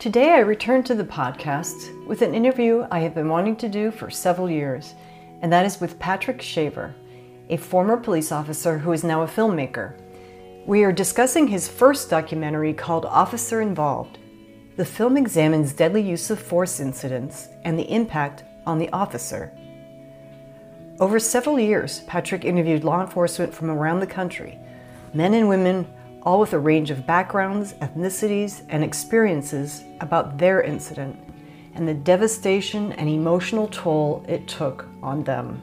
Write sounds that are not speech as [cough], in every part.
Today, I return to the podcast with an interview I have been wanting to do for several years, and that is with Patrick Shaver, a former police officer who is now a filmmaker. We are discussing his first documentary called Officer Involved. The film examines deadly use of force incidents and the impact on the officer. Over several years, Patrick interviewed law enforcement from around the country, men and women, all with a range of backgrounds, ethnicities, and experiences about their incident and the devastation and emotional toll it took on them.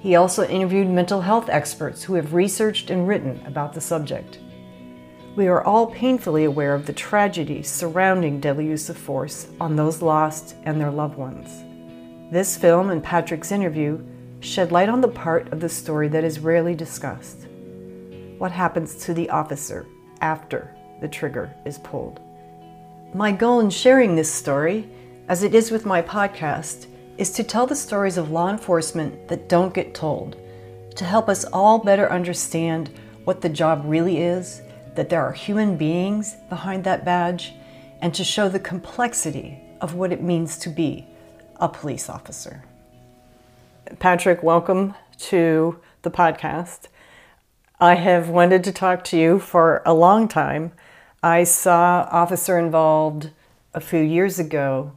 He also interviewed mental health experts who have researched and written about the subject. We are all painfully aware of the tragedy surrounding deadly use of force on those lost and their loved ones. This film and Patrick's interview shed light on the part of the story that is rarely discussed. What happens to the officer after the trigger is pulled? My goal in sharing this story, as it is with my podcast, is to tell the stories of law enforcement that don't get told, to help us all better understand what the job really is that there are human beings behind that badge, and to show the complexity of what it means to be a police officer. Patrick, welcome to the podcast. I have wanted to talk to you for a long time. I saw Officer Involved a few years ago.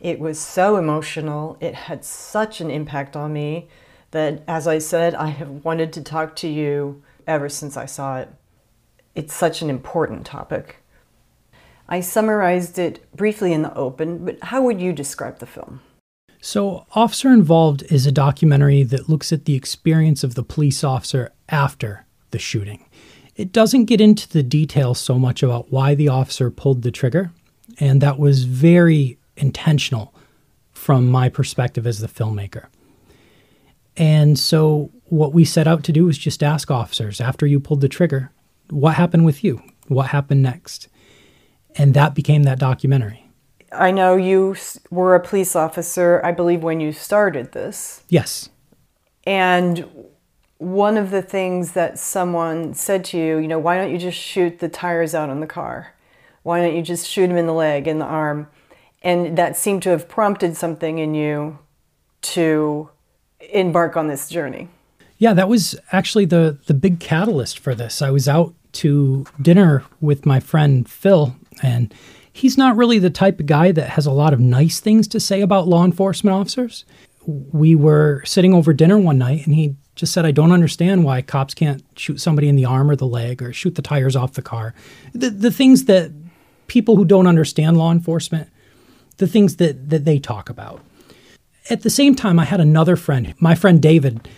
It was so emotional, it had such an impact on me that, as I said, I have wanted to talk to you ever since I saw it it's such an important topic. I summarized it briefly in the open, but how would you describe the film? So, Officer Involved is a documentary that looks at the experience of the police officer after the shooting. It doesn't get into the details so much about why the officer pulled the trigger, and that was very intentional from my perspective as the filmmaker. And so, what we set out to do was just ask officers after you pulled the trigger, what happened with you? What happened next? And that became that documentary. I know you were a police officer, I believe, when you started this. Yes. And one of the things that someone said to you, you know, why don't you just shoot the tires out on the car? Why don't you just shoot him in the leg, in the arm? And that seemed to have prompted something in you to embark on this journey. Yeah, that was actually the the big catalyst for this. I was out to dinner with my friend Phil, and he's not really the type of guy that has a lot of nice things to say about law enforcement officers. We were sitting over dinner one night, and he just said, I don't understand why cops can't shoot somebody in the arm or the leg or shoot the tires off the car. The, the things that people who don't understand law enforcement, the things that, that they talk about. At the same time, I had another friend, my friend David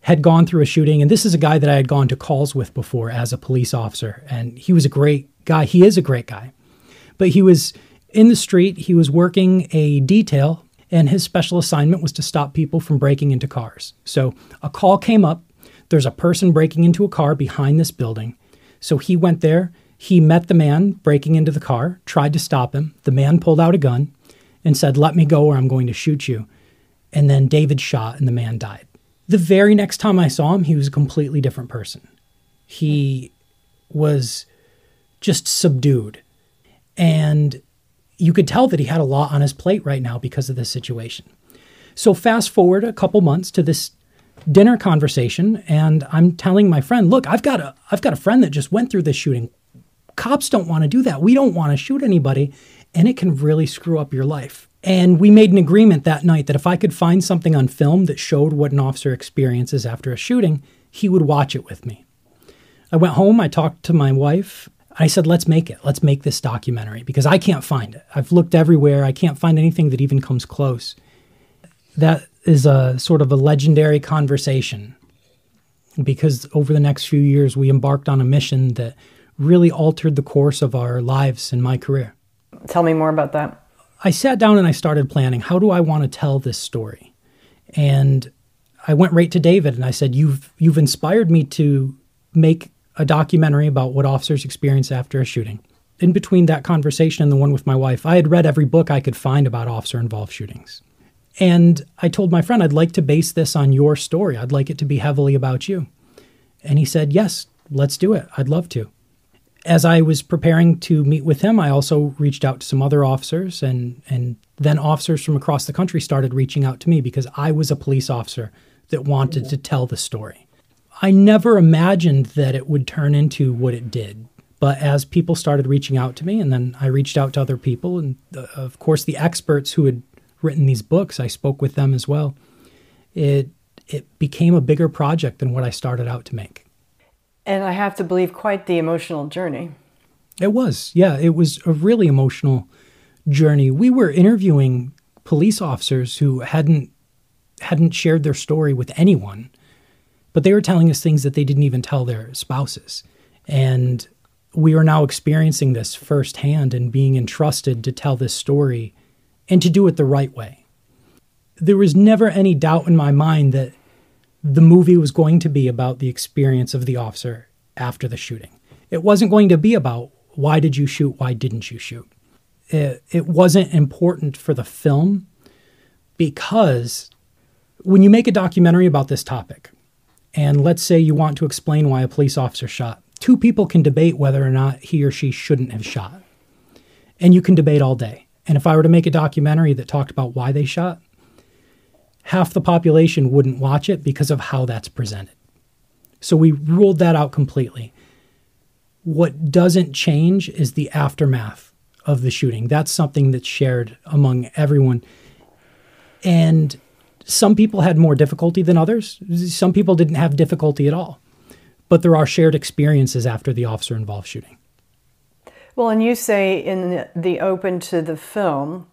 had gone through a shooting, and this is a guy that I had gone to calls with before as a police officer, and he was a great guy. He is a great guy, but he was in the street. He was working a detail, and his special assignment was to stop people from breaking into cars. So a call came up. There's a person breaking into a car behind this building. So he went there. He met the man breaking into the car, tried to stop him. The man pulled out a gun and said, Let me go or I'm going to shoot you. And then David shot and the man died. The very next time I saw him, he was a completely different person. He was just subdued. And you could tell that he had a lot on his plate right now because of this situation. So, fast forward a couple months to this dinner conversation, and I'm telling my friend, "Look, I've got a I've got a friend that just went through this shooting. Cops don't want to do that. We don't want to shoot anybody, and it can really screw up your life." And we made an agreement that night that if I could find something on film that showed what an officer experiences after a shooting, he would watch it with me. I went home, I talked to my wife. I said, let's make it. Let's make this documentary because I can't find it. I've looked everywhere. I can't find anything that even comes close. That is a sort of a legendary conversation because over the next few years, we embarked on a mission that really altered the course of our lives and my career. Tell me more about that. I sat down and I started planning how do I want to tell this story? And I went right to David and I said, You've you've inspired me to make a documentary about what officers experience after a shooting. In between that conversation and the one with my wife, I had read every book I could find about officer involved shootings. And I told my friend, I'd like to base this on your story. I'd like it to be heavily about you. And he said, Yes, let's do it. I'd love to. as I was preparing to meet with him, I also reached out to some other officers, and and then officers from across the country started reaching out to me because I was a police officer that wanted to tell the story. I never imagined that it would turn into what it did. But as people started reaching out to me, and then I reached out to other people, and uh, of course the experts who had written these books, I spoke with them as well. It it became a bigger project than what I started out to make. And I have to believe quite the emotional journey. It was, yeah, it was a really emotional journey. We were interviewing police officers who hadn't hadn't shared their story with anyone, but they were telling us things that they didn't even tell their spouses. And we are now experiencing this firsthand and being entrusted to tell this story and to do it the right way. There was never any doubt in my mind that the movie was going to be about the experience of the officer after the shooting. It wasn't going to be about why did you shoot, why didn't you shoot. It, it wasn't important for the film because when you make a documentary about this topic, and let's say you want to explain why a police officer shot, two people can debate whether or not he or she shouldn't have shot. And you can debate all day. And if I were to make a documentary that talked about why they shot, half the population wouldn't watch it because of how that's presented. So we ruled that out completely. What doesn't change is the aftermath of the shooting. That's something that's shared among everyone. And some people had more difficulty than others. Some people didn't have difficulty at all. But there are shared experiences after the officer involved shooting. Well, and you say in the open to the film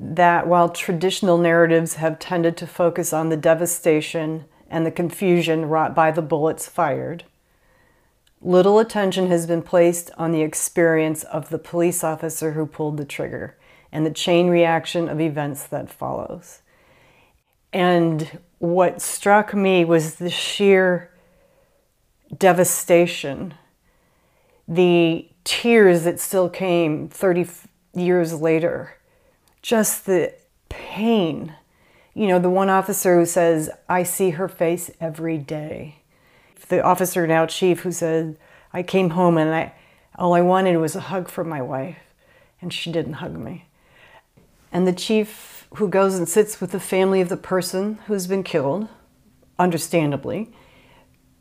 that while traditional narratives have tended to focus on the devastation and the confusion wrought by the bullets fired, little attention has been placed on the experience of the police officer who pulled the trigger and the chain reaction of events that follows. And what struck me was the sheer devastation, the tears that still came 30 years later just the pain. You know, the one officer who says, I see her face every day. The officer, now chief, who said, I came home and I, all I wanted was a hug from my wife, and she didn't hug me. And the chief who goes and sits with the family of the person who's been killed, understandably,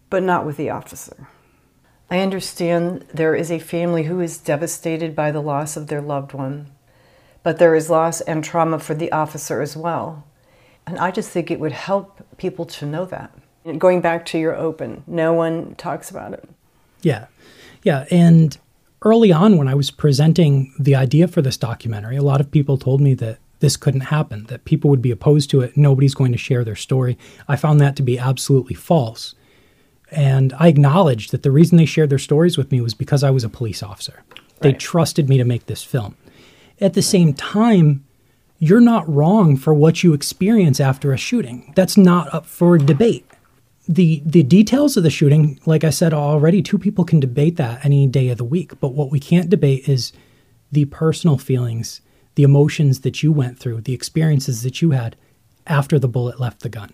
but not with the officer. I understand there is a family who is devastated by the loss of their loved one but there is loss and trauma for the officer as well. And I just think it would help people to know that. And going back to your open, no one talks about it. Yeah. Yeah. And early on, when I was presenting the idea for this documentary, a lot of people told me that this couldn't happen, that people would be opposed to it, nobody's going to share their story. I found that to be absolutely false. And I acknowledged that the reason they shared their stories with me was because I was a police officer. Right. They trusted me to make this film. At the same time, you're not wrong for what you experience after a shooting. That's not up for debate. The the details of the shooting, like I said already, two people can debate that any day of the week. But what we can't debate is the personal feelings, the emotions that you went through, the experiences that you had after the bullet left the gun.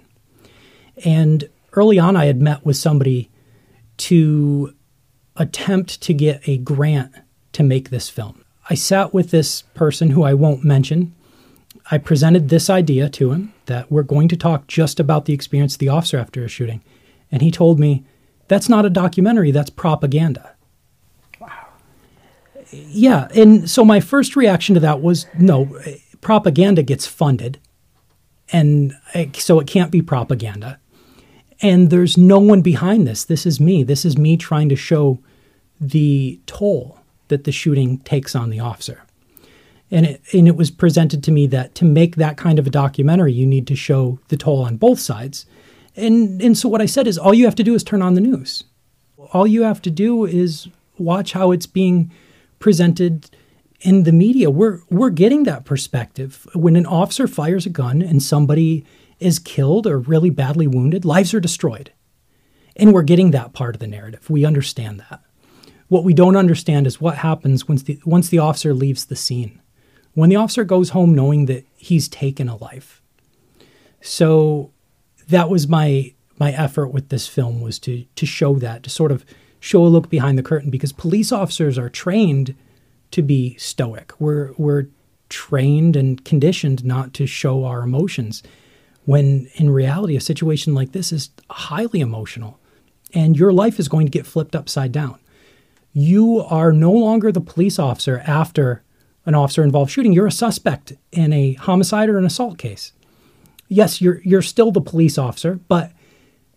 And early on I had met with somebody to attempt to get a grant to make this film. I sat with this person who I won't mention. I presented this idea to him that we're going to talk just about the experience of the officer after a shooting. And he told me, that's not a documentary, that's propaganda. Yeah. And so my first reaction to that was no, propaganda gets funded. And so it can't be propaganda. And there's no one behind this. This is me. This is me trying to show the toll that the shooting takes on the officer. And it, and it was presented to me that to make that kind of a documentary, you need to show the toll on both sides. And, and so what I said is all you have to do is turn on the news. All you have to do is watch how it's being presented in the media. We're, we're getting that perspective. When an officer fires a gun and somebody is killed or really badly wounded, lives are destroyed. And we're getting that part of the narrative. We understand that. What we don't understand is what happens once the, once the officer leaves the scene. When the officer goes home knowing that he's taken a life. So that was my my effort with this film was to to show that, to sort of show a look behind the curtain because police officers are trained to be stoic. We're we're trained and conditioned not to show our emotions when in reality a situation like this is highly emotional and your life is going to get flipped upside down. You are no longer the police officer after an officer involved shooting. You're a suspect in a homicide or an assault case. Yes, you're you're still the police officer, but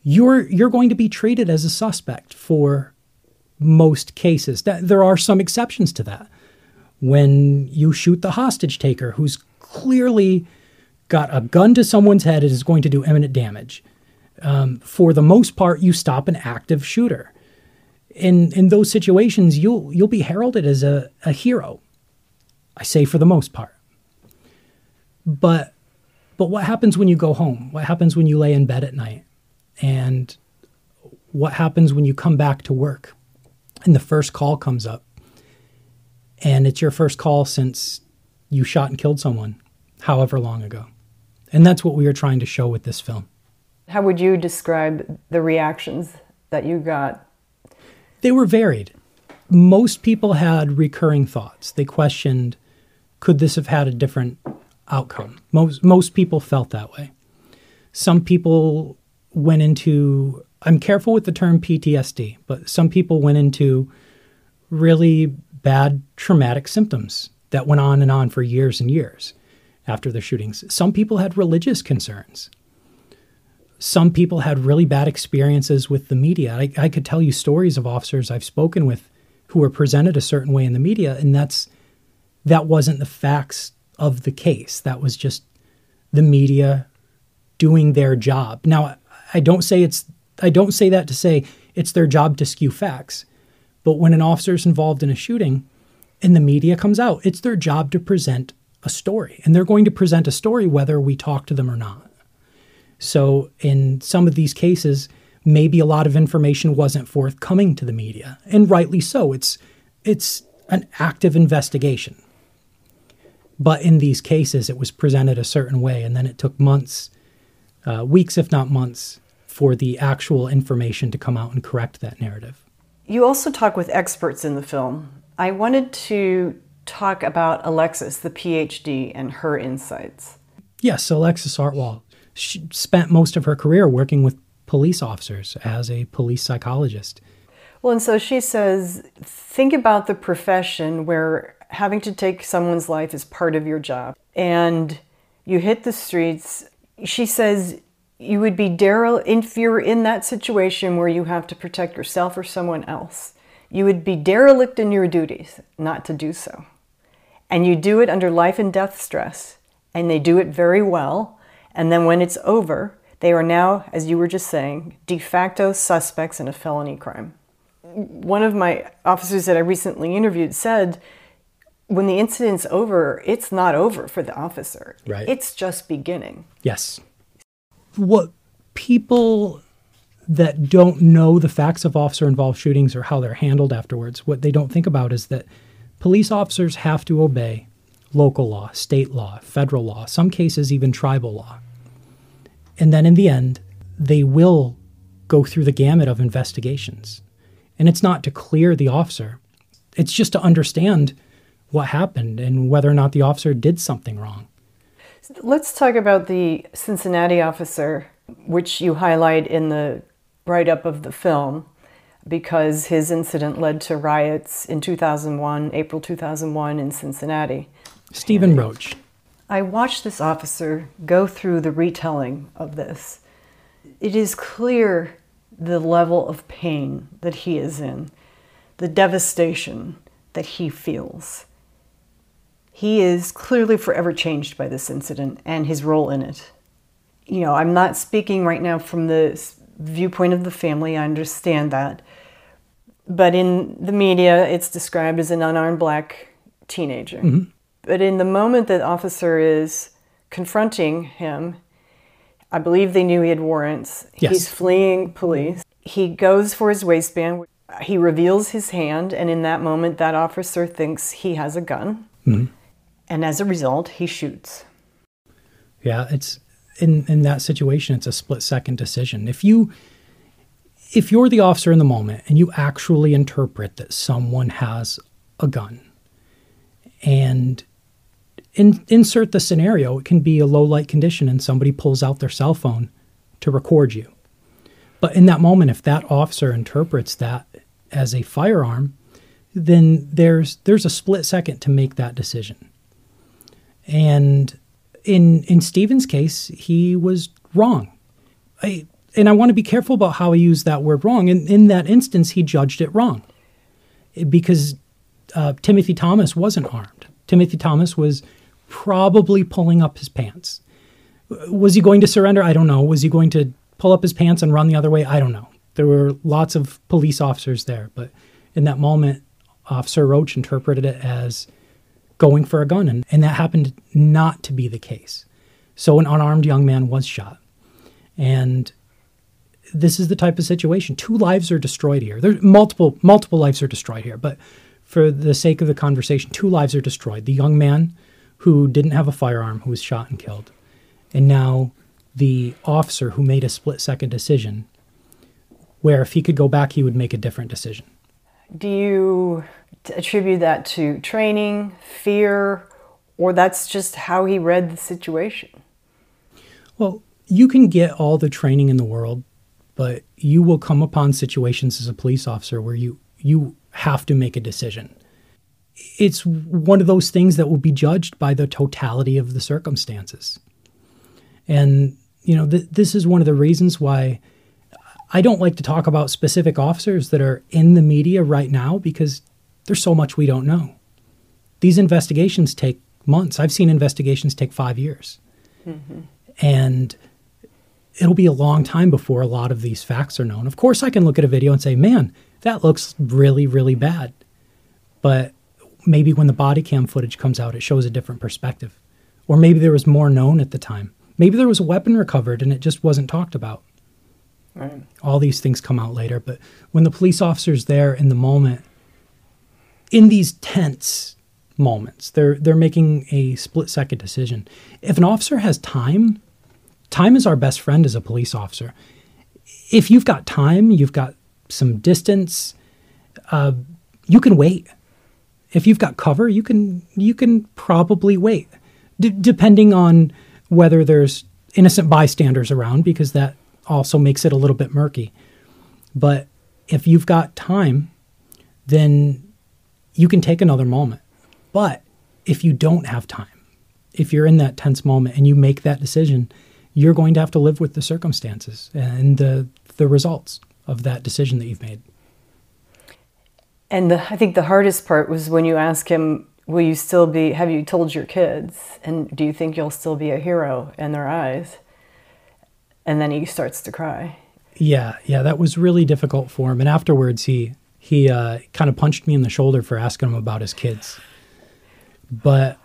you're you're going to be treated as a suspect for most cases. There are some exceptions to that. When you shoot the hostage taker who's clearly got a gun to someone's head, it is going to do imminent damage. Um, for the most part, you stop an active shooter. In in those situations, you'll you'll be heralded as a, a hero. I say for the most part. But but what happens when you go home? What happens when you lay in bed at night? And what happens when you come back to work and the first call comes up and it's your first call since you shot and killed someone however long ago? And that's what we were trying to show with this film. How would you describe the reactions that you got? They were varied. Most people had recurring thoughts. They questioned could this have had a different outcome? Most, most people felt that way. Some people went into, I'm careful with the term PTSD, but some people went into really bad traumatic symptoms that went on and on for years and years after the shootings. Some people had religious concerns. Some people had really bad experiences with the media. I, I could tell you stories of officers I've spoken with who were presented a certain way in the media, and that's that wasn't the facts of the case. That was just the media doing their job. Now, I don't say it's I don't say that to say it's their job to skew facts. But when an officer is involved in a shooting and the media comes out, it's their job to present a story. And they're going to present a story whether we talk to them or not. So in some of these cases, maybe a lot of information wasn't forthcoming to the media. And rightly so. It's it's an active investigation. But in these cases, it was presented a certain way, and then it took months, uh, weeks, if not months, for the actual information to come out and correct that narrative. You also talk with experts in the film. I wanted to talk about Alexis, the PhD, and her insights. Yes, Alexis Artwohl. She spent most of her career working with police officers as a police psychologist. Well, and so she says think about the profession where having to take someone's life is part of your job. And you hit the streets. She says you would be derelict if you're in that situation where you have to protect yourself or someone else. You would be derelict in your duties not to do so. And you do it under life and death stress, and they do it very well. And then when it's over, they are now, as you were just saying, de facto suspects in a felony crime. One of my officers that I recently interviewed said when the incident's over, it's not over for the officer. Right. It's just beginning. Yes. What people that don't know the facts of officer involved shootings or how they're handled afterwards, what they don't think about is that police officers have to obey local law, state law, federal law, some cases even tribal law. And then in the end, they will go through the gamut of investigations. And it's not to clear the officer, it's just to understand what happened and whether or not the officer did something wrong. Let's talk about the Cincinnati officer, which you highlight in the write up of the film, because his incident led to riots in 2001, April 2001, in Cincinnati. Stephen Roach. I watched this officer go through the retelling of this. It is clear the level of pain that he is in, the devastation that he feels. He is clearly forever changed by this incident and his role in it. You know, I'm not speaking right now from the viewpoint of the family, I understand that. But in the media, it's described as an unarmed black teenager. Mm-hmm. But in the moment that officer is confronting him, I believe they knew he had warrants. Yes. He's fleeing police. He goes for his waistband. He reveals his hand, and in that moment, that officer thinks he has a gun. Mm-hmm and as a result, he shoots. Yeah, it's in in that situation, it's a split second decision. If you if you're the officer in the moment and you actually interpret that someone has a gun and in, insert the scenario, it can be a low light condition and somebody pulls out their cell phone to record you. But in that moment, if that officer interprets that as a firearm, then there's there's a split second to make that decision. And in in Stephen's case, he was wrong. I, and I want to be careful about how I use that word wrong. And in that instance, he judged it wrong because uh, Timothy Thomas wasn't armed. Timothy Thomas was probably pulling up his pants. Was he going to surrender? I don't know. Was he going to pull up his pants and run the other way? I don't know. There were lots of police officers there, but in that moment, Officer Roach interpreted it as going for a gun, and, and that happened not to be the case. So an unarmed young man was shot. And this is the type of situation. Two lives are destroyed here. There's multiple multiple lives are destroyed here, but for the sake of the conversation, two lives are destroyed. The young man who didn't have a firearm who was shot and killed. And now the officer who made a split second decision where if he could go back he would make a different decision. Do you attribute that to training, fear, or that's just how he read the situation? Well, you can get all the training in the world, but you will come upon situations as a police officer where you you have to make a decision. It's one of those things that will be judged by the totality of the circumstances. And you know, th- this is one of the reasons why I don't like to talk about specific officers that are in the media right now because there's so much we don't know. These investigations take months. I've seen investigations take five years. Mm-hmm. And it'll be a long time before a lot of these facts are known. Of course, I can look at a video and say, man, that looks really, really bad. But maybe when the body cam footage comes out, it shows a different perspective. Or maybe there was more known at the time. Maybe there was a weapon recovered and it just wasn't talked about. Right. All these things come out later. But when the police officer's there in the moment, in these tense moments, they're they're making a split second decision. If an officer has time, time is our best friend as a police officer. If you've got time, you've got some distance, uh, you can wait. If you've got cover, you can you can probably wait, D- depending on whether there's innocent bystanders around, because that also makes it a little bit murky. But if you've got time, then you can take another moment. But if you don't have time, if you're in that tense moment and you make that decision, you're going to have to live with the circumstances and the the results of that decision that you've made. And the, I think the hardest part was when you ask him, "Will you still be? Have you told your kids? And do you think you'll still be a hero in their eyes?" And then he starts to cry. Yeah, yeah, that was really difficult for him. And afterwards, he he uh, kind of punched me in the shoulder for asking him about his kids. But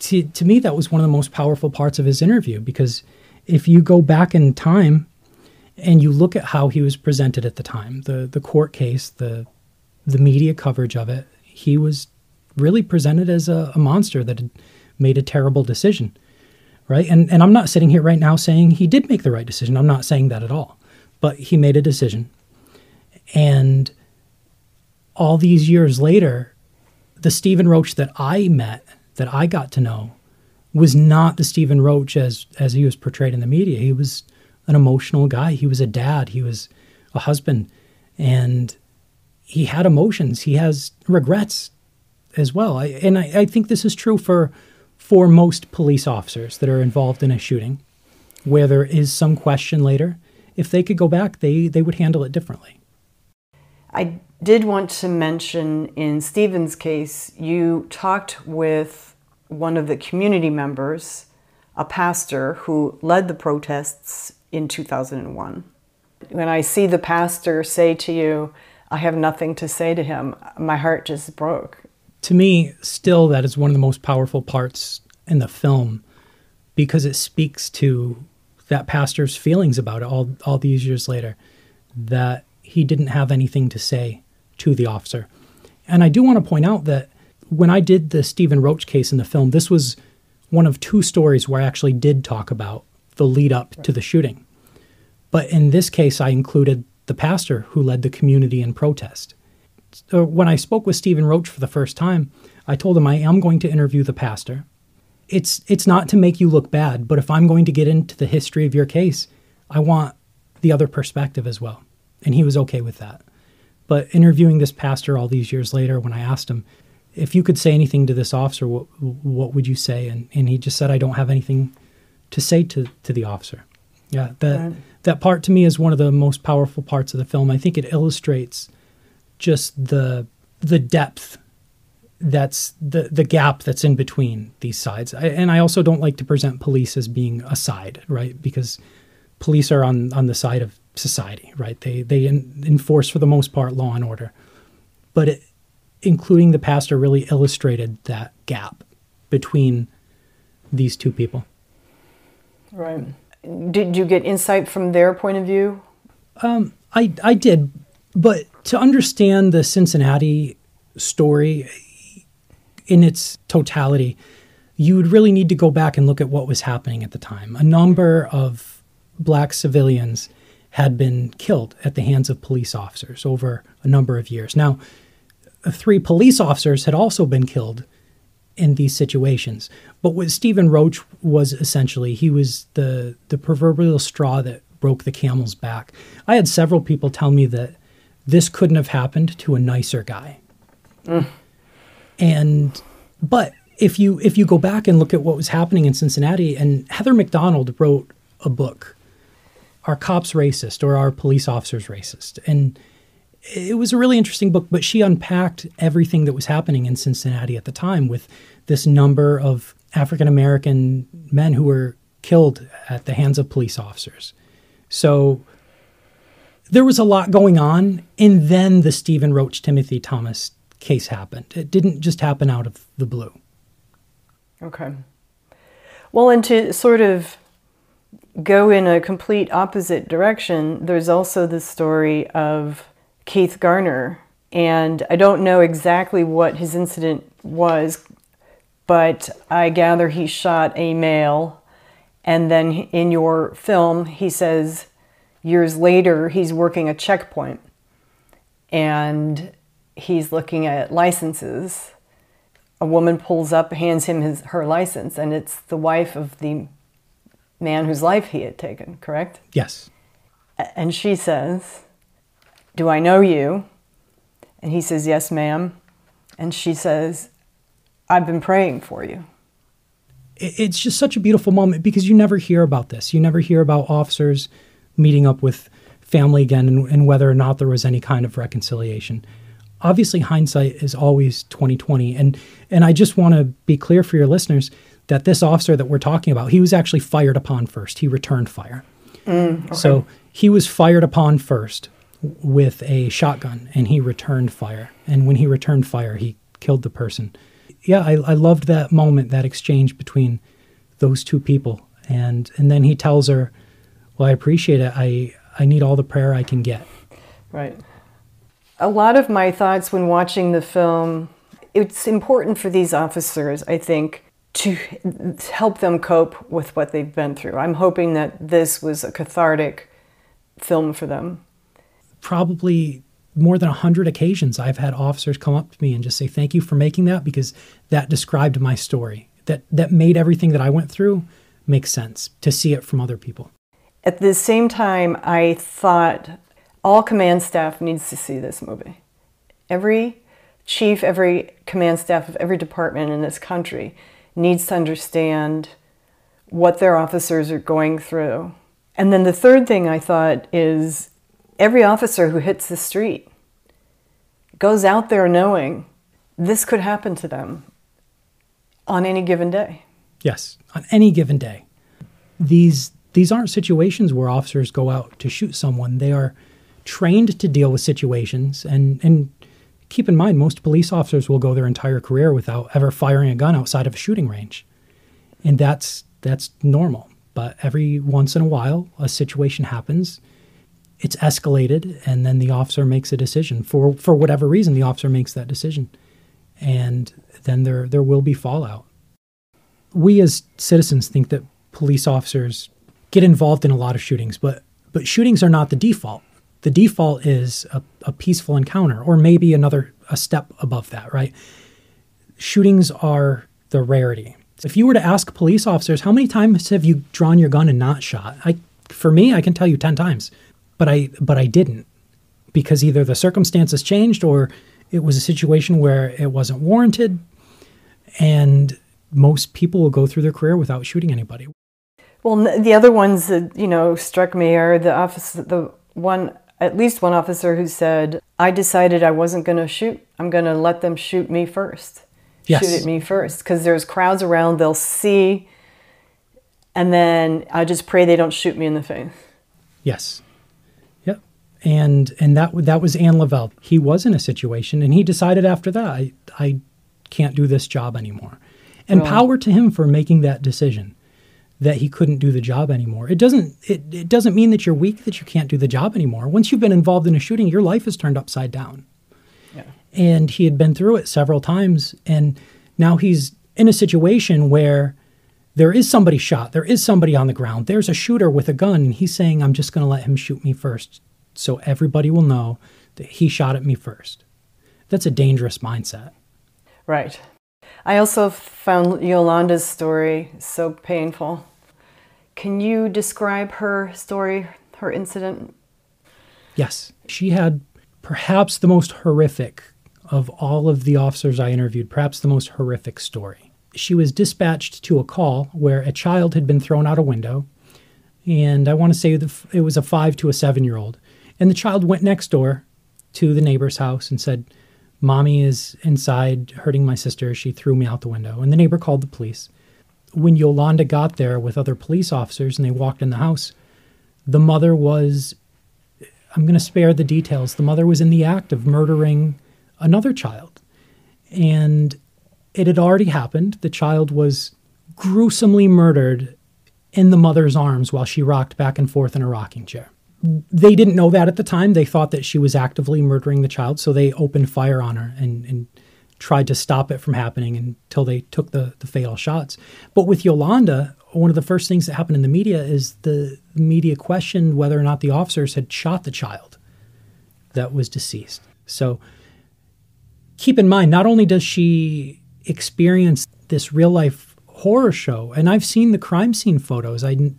to, to me, that was one of the most powerful parts of his interview because if you go back in time and you look at how he was presented at the time, the, the court case, the, the media coverage of it, he was really presented as a, a monster that had made a terrible decision. Right. And, and I'm not sitting here right now saying he did make the right decision. I'm not saying that at all. But he made a decision. And all these years later, the Stephen Roach that I met, that I got to know, was not the Stephen Roach as as he was portrayed in the media. He was an emotional guy. He was a dad. He was a husband, and he had emotions. He has regrets as well. I, and I, I think this is true for for most police officers that are involved in a shooting, where there is some question later. If they could go back, they they would handle it differently. I did want to mention in Stephen's case, you talked with one of the community members, a pastor who led the protests in 2001. When I see the pastor say to you, I have nothing to say to him, my heart just broke. To me, still, that is one of the most powerful parts in the film because it speaks to that pastor's feelings about it all, all these years later, that he didn't have anything to say to the officer. And I do want to point out that when I did the Stephen Roach case in the film, this was one of two stories where I actually did talk about the lead up right. to the shooting. But in this case, I included the pastor who led the community in protest. So when I spoke with Stephen Roach for the first time, I told him I am going to interview the pastor. It's it's not to make you look bad, but if I'm going to get into the history of your case, I want the other perspective as well. And he was okay with that. But interviewing this pastor all these years later, when I asked him, if you could say anything to this officer, what, what would you say? And, and he just said, I don't have anything to say to, to the officer. Yeah, that, right. that part to me is one of the most powerful parts of the film. I think it illustrates just the, the depth that's the, the gap that's in between these sides. I, and I also don't like to present police as being a side, right? Because police are on, on the side of society, right? They, they enforce, for the most part, law and order. But it, including the pastor really illustrated that gap between these two people. Right. Did you get insight from their point of view? Um, I I did, but to understand the Cincinnati story in its totality, you would really need to go back and look at what was happening at the time. A number of black civilians had been killed at the hands of police officers over a number of years. Now, three police officers had also been killed in these situations. But what Stephen Roach was essentially, he was the the proverbial straw that broke the camel's back. I had several people tell me that this couldn't have happened to a nicer guy. Mm. And but if you if you go back and look at what was happening in Cincinnati, and Heather Mac Donald wrote a book, "Are Cops Racist or Are Police Officers Racist?" and it was a really interesting book, but she unpacked everything that was happening in Cincinnati at the time with this number of African American men who were killed at the hands of police officers. So there was a lot going on, and then the Stephen Roach Timothy Thomas case happened. It didn't just happen out of the blue. Okay. Well, and to sort of go in a complete opposite direction, there's also the story of Keith Garner. And I don't know exactly what his incident was, but I gather he shot a male. And then in your film, he says years later he's working a checkpoint and he's looking at licenses. A woman pulls up, hands him his, her license, and it's the wife of the man whose life he had taken, correct? Yes. And she says, do I know you? And he says, Yes, ma'am. And she says, I've been praying for you. It's just such a beautiful moment because you never hear about this. You never hear about officers meeting up with family again and, and whether or not there was any kind of reconciliation. Obviously, hindsight is always 2020. And, and I just want to be clear for your listeners that this officer that we're talking about, he was actually fired upon first. He returned fire. Mm, okay. So he was fired upon first with a shotgun and he returned fire. And when he returned fire, he killed the person. Yeah, I, I loved that moment, that exchange between those two people. And and then he tells her, Well, I appreciate it. I, I need all the prayer I can get. Right. A lot of my thoughts when watching the film, it's important for these officers, I think, to help them cope with what they've been through. I'm hoping that this was a cathartic film for them probably more than 100 occasions I've had officers come up to me and just say, Thank you for making that because that described my story. That, that made everything that I went through make sense to see it from other people. At the same time, I thought all command staff needs to see this movie. Every chief, every command staff of every department in this country needs to understand what their officers are going through. And then the third thing I thought is every officer who hits the street goes out there knowing this could happen to them on any given day. Yes, on any given day. These these aren't situations where officers go out to shoot someone. They are trained to deal with situations and and keep in mind most police officers will go their entire career without ever firing a gun outside of a shooting range. And that's that's normal. But every once in a while a situation happens it's escalated and then the officer makes a decision for for whatever reason the officer makes that decision and then there there will be fallout we as citizens think that police officers get involved in a lot of shootings but but shootings are not the default the default is a, a peaceful encounter, or maybe another a step above that, right? Shootings are the rarity. If you were to ask police officers, how many times have you drawn your gun and not shot? I, for me, I can tell you ten times, but I, but I didn't because either the circumstances changed or it was a situation where it wasn't warranted, and most people will go through their career without shooting anybody. Well, the other ones that you know struck me are the office, the one at least one officer who said, "I decided I wasn't going to shoot. I'm going to let them shoot me first. Yes. Shoot at me first because there's crowds around. They'll see, and then I just pray they don't shoot me in the face." Yes. Yep. And and that that was Anne Lavelle. He was in a situation, and he decided after that, I I can't do this job anymore. And power to him for making that decision that he couldn't do the job anymore. It doesn't it, it doesn't mean that you're weak that you can't do the job anymore. Once you've been involved in a shooting, your life is turned upside down. Yeah. And he had been through it several times and now he's in a situation where there is somebody shot, there is somebody on the ground, there's a shooter with a gun, and he's saying, I'm just going to let him shoot me first so everybody will know that he shot at me first. That's a dangerous mindset. Right. I also found Yolanda's story so painful. Can you describe her story, her incident? Yes, she had perhaps the most horrific of all of the officers I interviewed, perhaps the most horrific story. She was dispatched to a call where a child had been thrown out a window, and I want to say it was a five to a seven year old. And the child went next door to the neighbor's house and said, Mommy is inside hurting my sister. She threw me out the window. And the neighbor called the police. When Yolanda got there with other police officers and they walked in the house, the mother was I'm going to spare the details. The mother was in the act of murdering another child. And it had already happened. The child was gruesomely murdered in the mother's arms while she rocked back and forth in a rocking chair. They didn't know that at the time. They thought that she was actively murdering the child, so they opened fire on her and, and tried to stop it from happening until they took the, the fatal shots. But with Yolanda, one of the first things that happened in the media is the media questioned whether or not the officers had shot the child that was deceased. So keep in mind, not only does she experience this real life horror show, and I've seen the crime scene photos. I,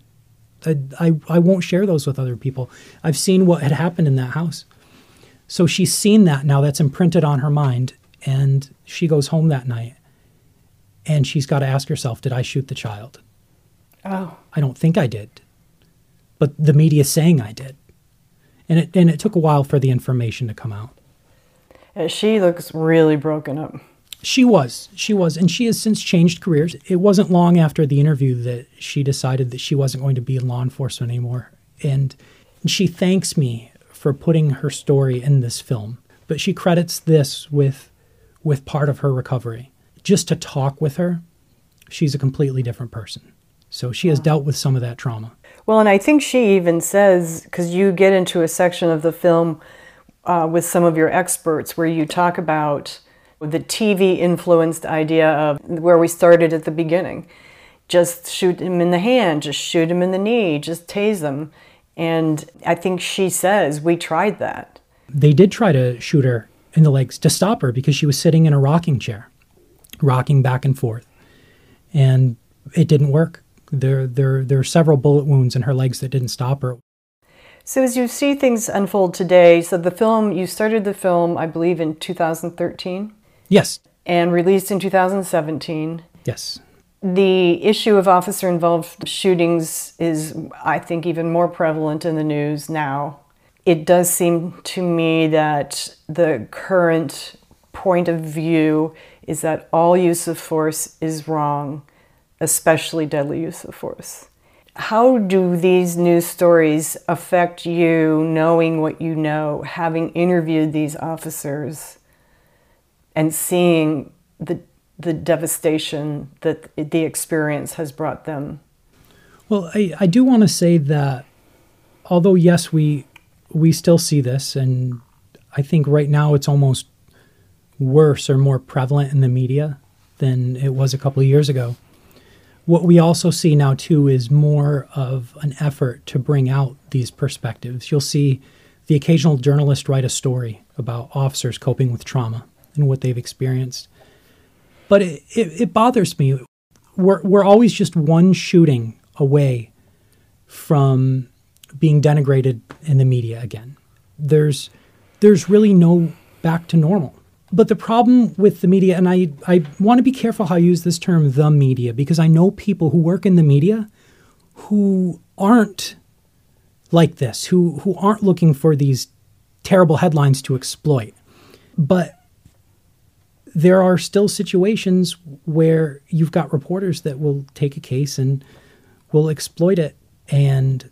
I, I, won't share those with other people. I've seen what had happened in that house. So she's seen that now. That's imprinted on her mind. And she goes home that night and she's got to ask herself, did I shoot the child? Oh, I don't think I did. But the media's saying I did. And it, and it took a while for the information to come out. yeah, she looks really broken up. She was. She was. And she has since changed careers. It wasn't long after the interview that she decided that she wasn't going to be in law enforcement anymore. And she thanks me for putting her story in this film. But she credits this with with part of her recovery. Just to talk with her, she's a completely different person. So she has dealt with some of that trauma. Well, and I think she even says, because you get into a section of the film uh, with some of your experts where you talk about the TV influenced idea of where we started at the beginning. Just shoot him in the hand, just shoot him in the knee, just tase him. And I think she says, we tried that. They did try to shoot her in the legs to stop her because she was sitting in a rocking chair, rocking back and forth. And it didn't work. There, there, there are several bullet wounds in her legs that didn't stop her. So as you see things unfold today, so the film, you started the film, I believe, in 2013 Yes, and released in 2017. yes, The issue of officer involved shootings is, I think, even more prevalent in the news now. It does seem to me that the current point of view is that all use of force is wrong, especially deadly use of force. How do these news stories affect you knowing what you know, having interviewed these officers and seeing the the devastation that the experience has brought them. Well, I, I do want to say that although yes, we we still see this, and I think right now it's almost worse or more prevalent in the media than it was a couple of years ago. What we also see now too is more of an effort to bring out these perspectives. You'll see the occasional journalist write a story about officers coping with trauma and what they've experienced. But it, it, it bothers me. We're, we're always just one shooting away from being denigrated in the media again. There's, there's really no back to normal. But the problem with the media, and I, I want to be careful how I use this term, the media, because I know people who work in the media who aren't like this, who, who aren't looking for these terrible headlines to exploit. But there are still situations where you've got reporters that will take a case and will exploit it. And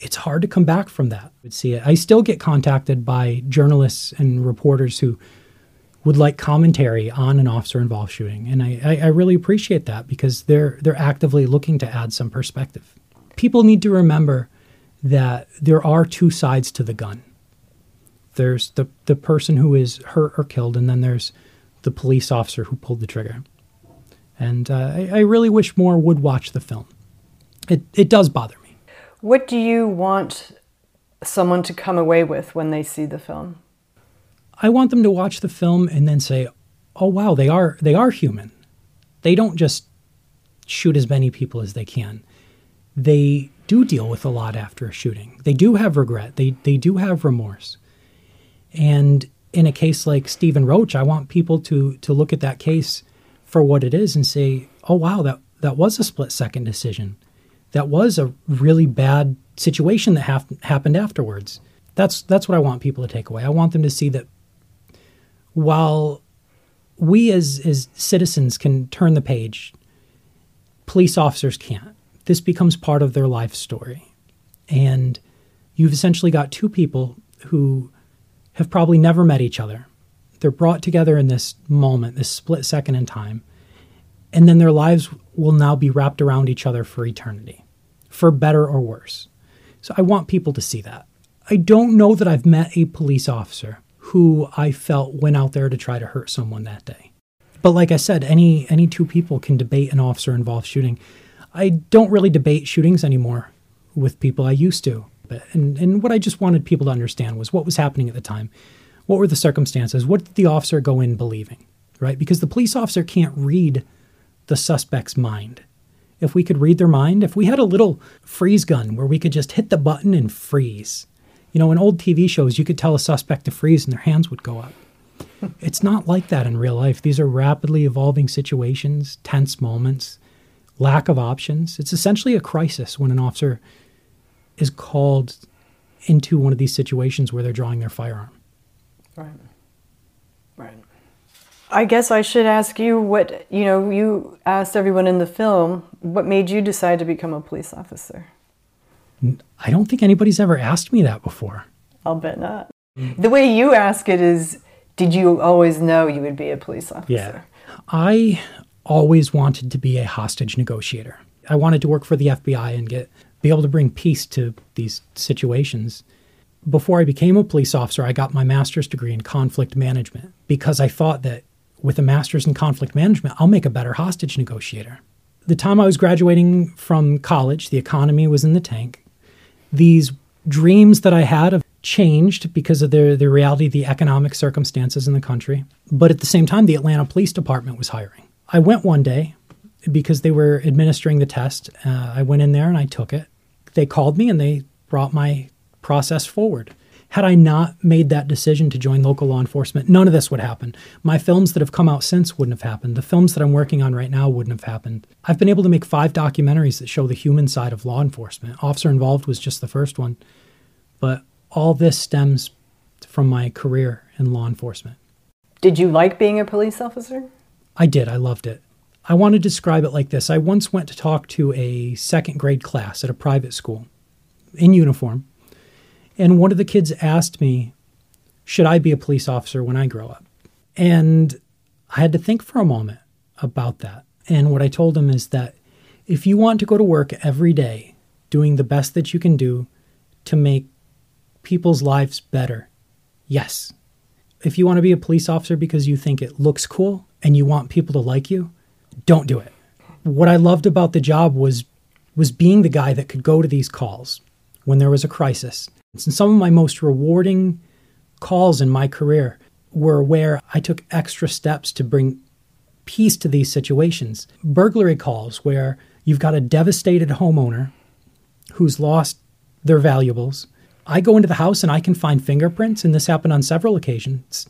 it's hard to come back from that. I see it. I still get contacted by journalists and reporters who would like commentary on an officer involved shooting. And I, I, I really appreciate that because they're they're actively looking to add some perspective. People need to remember that there are two sides to the gun. There's the, the person who is hurt or killed, and then there's the police officer who pulled the trigger. And uh, I, I really wish more would watch the film. It, it does bother. What do you want someone to come away with when they see the film? I want them to watch the film and then say, "Oh wow, they are they are human. They don't just shoot as many people as they can. They do deal with a lot after a shooting. They do have regret. They they do have remorse. And in a case like Stephen Roach, I want people to to look at that case for what it is and say, "Oh wow, that that was a split second decision. That was a really bad situation that haf- happened afterwards." That's that's what I want people to take away. I want them to see that while we as as citizens can turn the page, police officers can't. This becomes part of their life story. And you've essentially got two people who have probably never met each other. They're brought together in this moment, this split second in time, and then their lives will now be wrapped around each other for eternity, for better or worse. So I want people to see that. I don't know that I've met a police officer who I felt went out there to try to hurt someone that day. But like I said, any any two people can debate an officer involved shooting. I don't really debate shootings anymore with people I used to. But and, and what I just wanted people to understand was what was happening at the time. What were the circumstances? What did the officer go in believing? Right? Because the police officer can't read the suspect's mind. If we could read their mind, if we had a little freeze gun where we could just hit the button and freeze. You know, in old TV shows, you could tell a suspect to freeze and their hands would go up. [laughs] it's not like that in real life. These are rapidly evolving situations, tense moments lack of options. It's essentially a crisis when an officer is called into one of these situations where they're drawing their firearm. Right. I guess I should ask you what, you know, you asked everyone in the film, what made you decide to become a police officer? I don't think anybody's ever asked me that before. I'll bet not. The way you ask it is, did you always know you would be a police officer? Yeah. I always wanted to be a hostage negotiator. I wanted to work for the FBI and get be able to bring peace to these situations. Before I became a police officer, I got my master's degree in conflict management because I thought that with a master's in conflict management, I'll make a better hostage negotiator. The time I was graduating from college, the economy was in the tank. These dreams that I had have changed because of the, the reality the economic circumstances in the country. But at the same time, the Atlanta Police Department was hiring. I went one day because they were administering the test. Uh, I went in there and I took it. They called me and they brought my process forward. Had I not made that decision to join local law enforcement, none of this would happen. My films that have come out since wouldn't have happened. The films that I'm working on right now wouldn't have happened. I've been able to make five documentaries that show the human side of law enforcement. Officer Involved was just the first one. But all this stems from my career in law enforcement. Did you like being a police officer? I did. I loved it. I want to describe it like this. I once went to talk to a second grade class at a private school in uniform, and one of the kids asked me, Should I be a police officer when I grow up? And I had to think for a moment about that. And what I told him is that if you want to go to work every day doing the best that you can do to make people's lives better, yes. If you want to be a police officer because you think it looks cool and you want people to like you, don't do it. What I loved about the job was was being the guy that could go to these calls when there was a crisis And some of my most rewarding calls in my career were where I took extra steps to bring peace to these situations. Burglary calls where you've got a devastated homeowner who's lost their valuables. I go into the house and I can find fingerprints, and this happened on several occasions.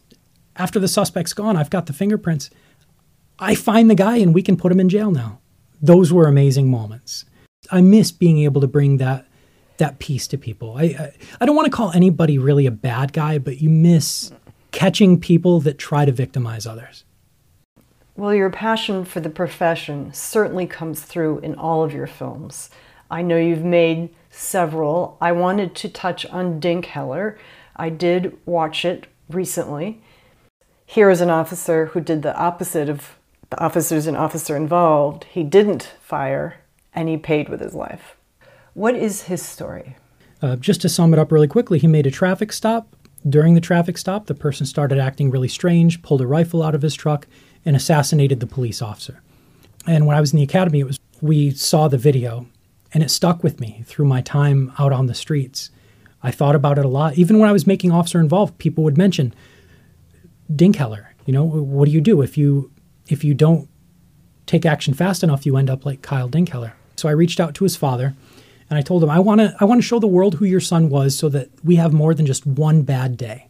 After the suspect's gone, I've got the fingerprints. I find the guy and we can put him in jail now. Those were amazing moments. I miss being able to bring that that peace to people. I, I, I don't want to call anybody really a bad guy, but you miss catching people that try to victimize others. Well, your passion for the profession certainly comes through in all of your films. I know you've made several. I wanted to touch on Dinkheller. I did watch it recently. Here is an officer who did the opposite of the officers and officer involved. He didn't fire and he paid with his life. What is his story? Uh, just to sum it up really quickly, he made a traffic stop. During the traffic stop, the person started acting really strange, pulled a rifle out of his truck, and assassinated the police officer. And when I was in the academy, it was we saw the video, and it stuck with me through my time out on the streets. I thought about it a lot. Even when I was making officer involved, people would mention Dinkheller. You know, what do you do if you if you don't take action fast enough? You end up like Kyle Dinkheller. So I reached out to his father and I told him, I want to I want to show the world who your son was so that we have more than just one bad day.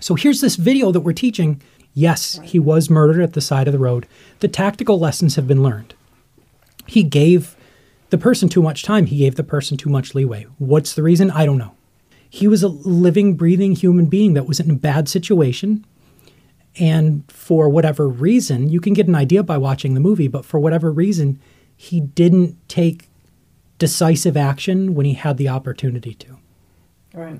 So here's this video that we're teaching. Yes, he was murdered at the side of the road. The tactical lessons have been learned. He gave the person too much time. He gave the person too much leeway. What's the reason? I don't know. He was a living, breathing human being that was in a bad situation. And for whatever reason, you can get an idea by watching the movie, but for whatever reason, he didn't take decisive action when he had the opportunity to. Right.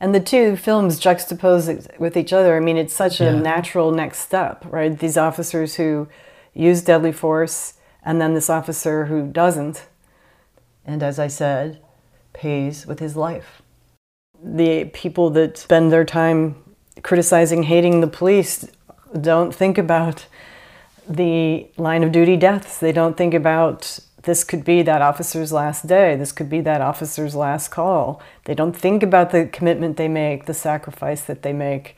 And the two films juxtapose with each other. I mean, it's such a yeah. natural next step, right? These officers who use deadly force, and then this officer who doesn't. And as I said, pays with his life. The people that spend their time criticizing, hating the police don't think about the line of duty deaths. They don't think about this could be that officer's last day. This could be that officer's last call. They don't think about the commitment they make, the sacrifice that they make,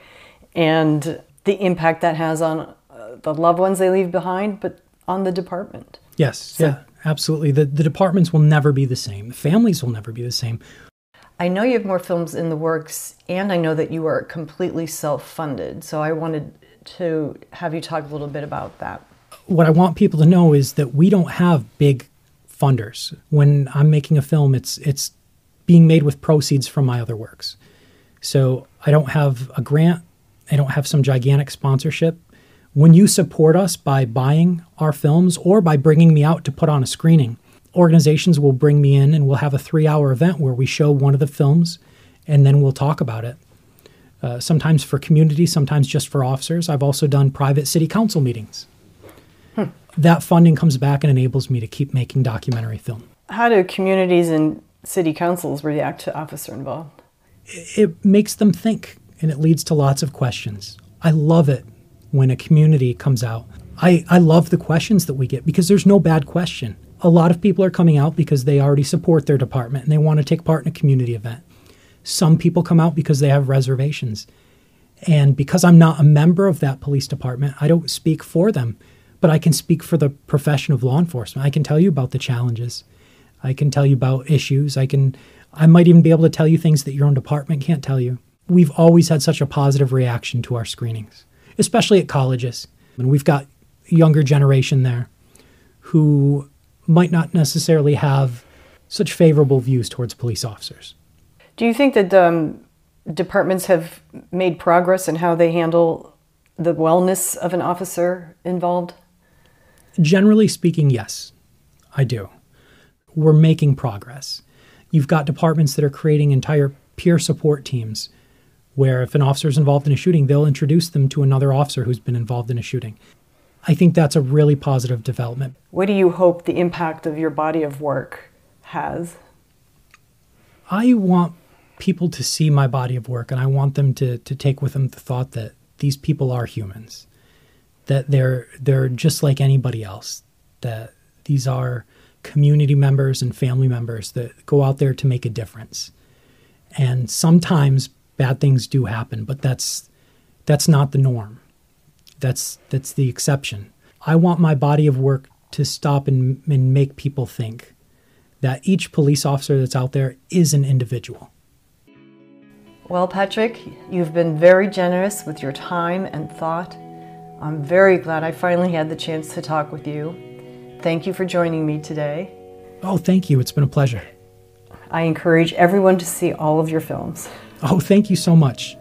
and the impact that has on uh, the loved ones they leave behind, but on the department. Yes, so, yeah, absolutely. The, the departments will never be the same, the families will never be the same. I know you have more films in the works, and I know that you are completely self funded. So I wanted to have you talk a little bit about that. What I want people to know is that we don't have big funders. When I'm making a film, it's it's being made with proceeds from my other works. So I don't have a grant, I don't have some gigantic sponsorship. When you support us by buying our films or by bringing me out to put on a screening, organizations will bring me in and we'll have a three hour event where we show one of the films and then we'll talk about it. Uh, sometimes for community, sometimes just for officers. I've also done private city council meetings that funding comes back and enables me to keep making documentary film. How do communities and city councils react to officer involved? It makes them think and it leads to lots of questions. I love it when a community comes out. I, I love the questions that we get because there's no bad question. A lot of people are coming out because they already support their department and they want to take part in a community event. Some people come out because they have reservations. And because I'm not a member of that police department, I don't speak for them but I can speak for the profession of law enforcement. I can tell you about the challenges. I can tell you about issues. I can I might even be able to tell you things that your own department can't tell you. We've always had such a positive reaction to our screenings, especially at colleges. And we've got younger generation there who might not necessarily have such favorable views towards police officers. Do you think that um, departments have made progress in how they handle the wellness of an officer involved? Generally speaking, yes, I do. We're making progress. You've got departments that are creating entire peer support teams where if an officer is involved in a shooting, they'll introduce them to another officer who's been involved in a shooting. I think that's a really positive development. What do you hope the impact of your body of work has? I want people to see my body of work and I want them to, to take with them the thought that these people are humans that they're they're just like anybody else that these are community members and family members that go out there to make a difference And sometimes bad things do happen, but that's that's not the norm. That's that's the exception. I want my body of work to stop and, and make people think that each police officer that's out there is an individual. Well, Patrick, you've been very generous with your time and thought. I'm very glad I finally had the chance to talk with you. Thank you for joining me today. Oh, thank you. It's been a pleasure. I encourage everyone to see all of your films. Oh, thank you so much.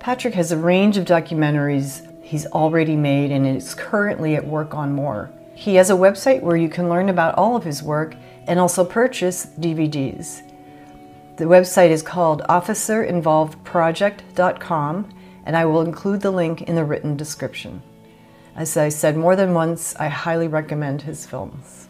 Patrick has a range of documentaries he's already made and is currently at work on more. He has a website where you can learn about all of his work and also purchase DVDs. The website is called officerinvolvedproject.com, and I will include the link in the written description. As I said more than once, I highly recommend his films.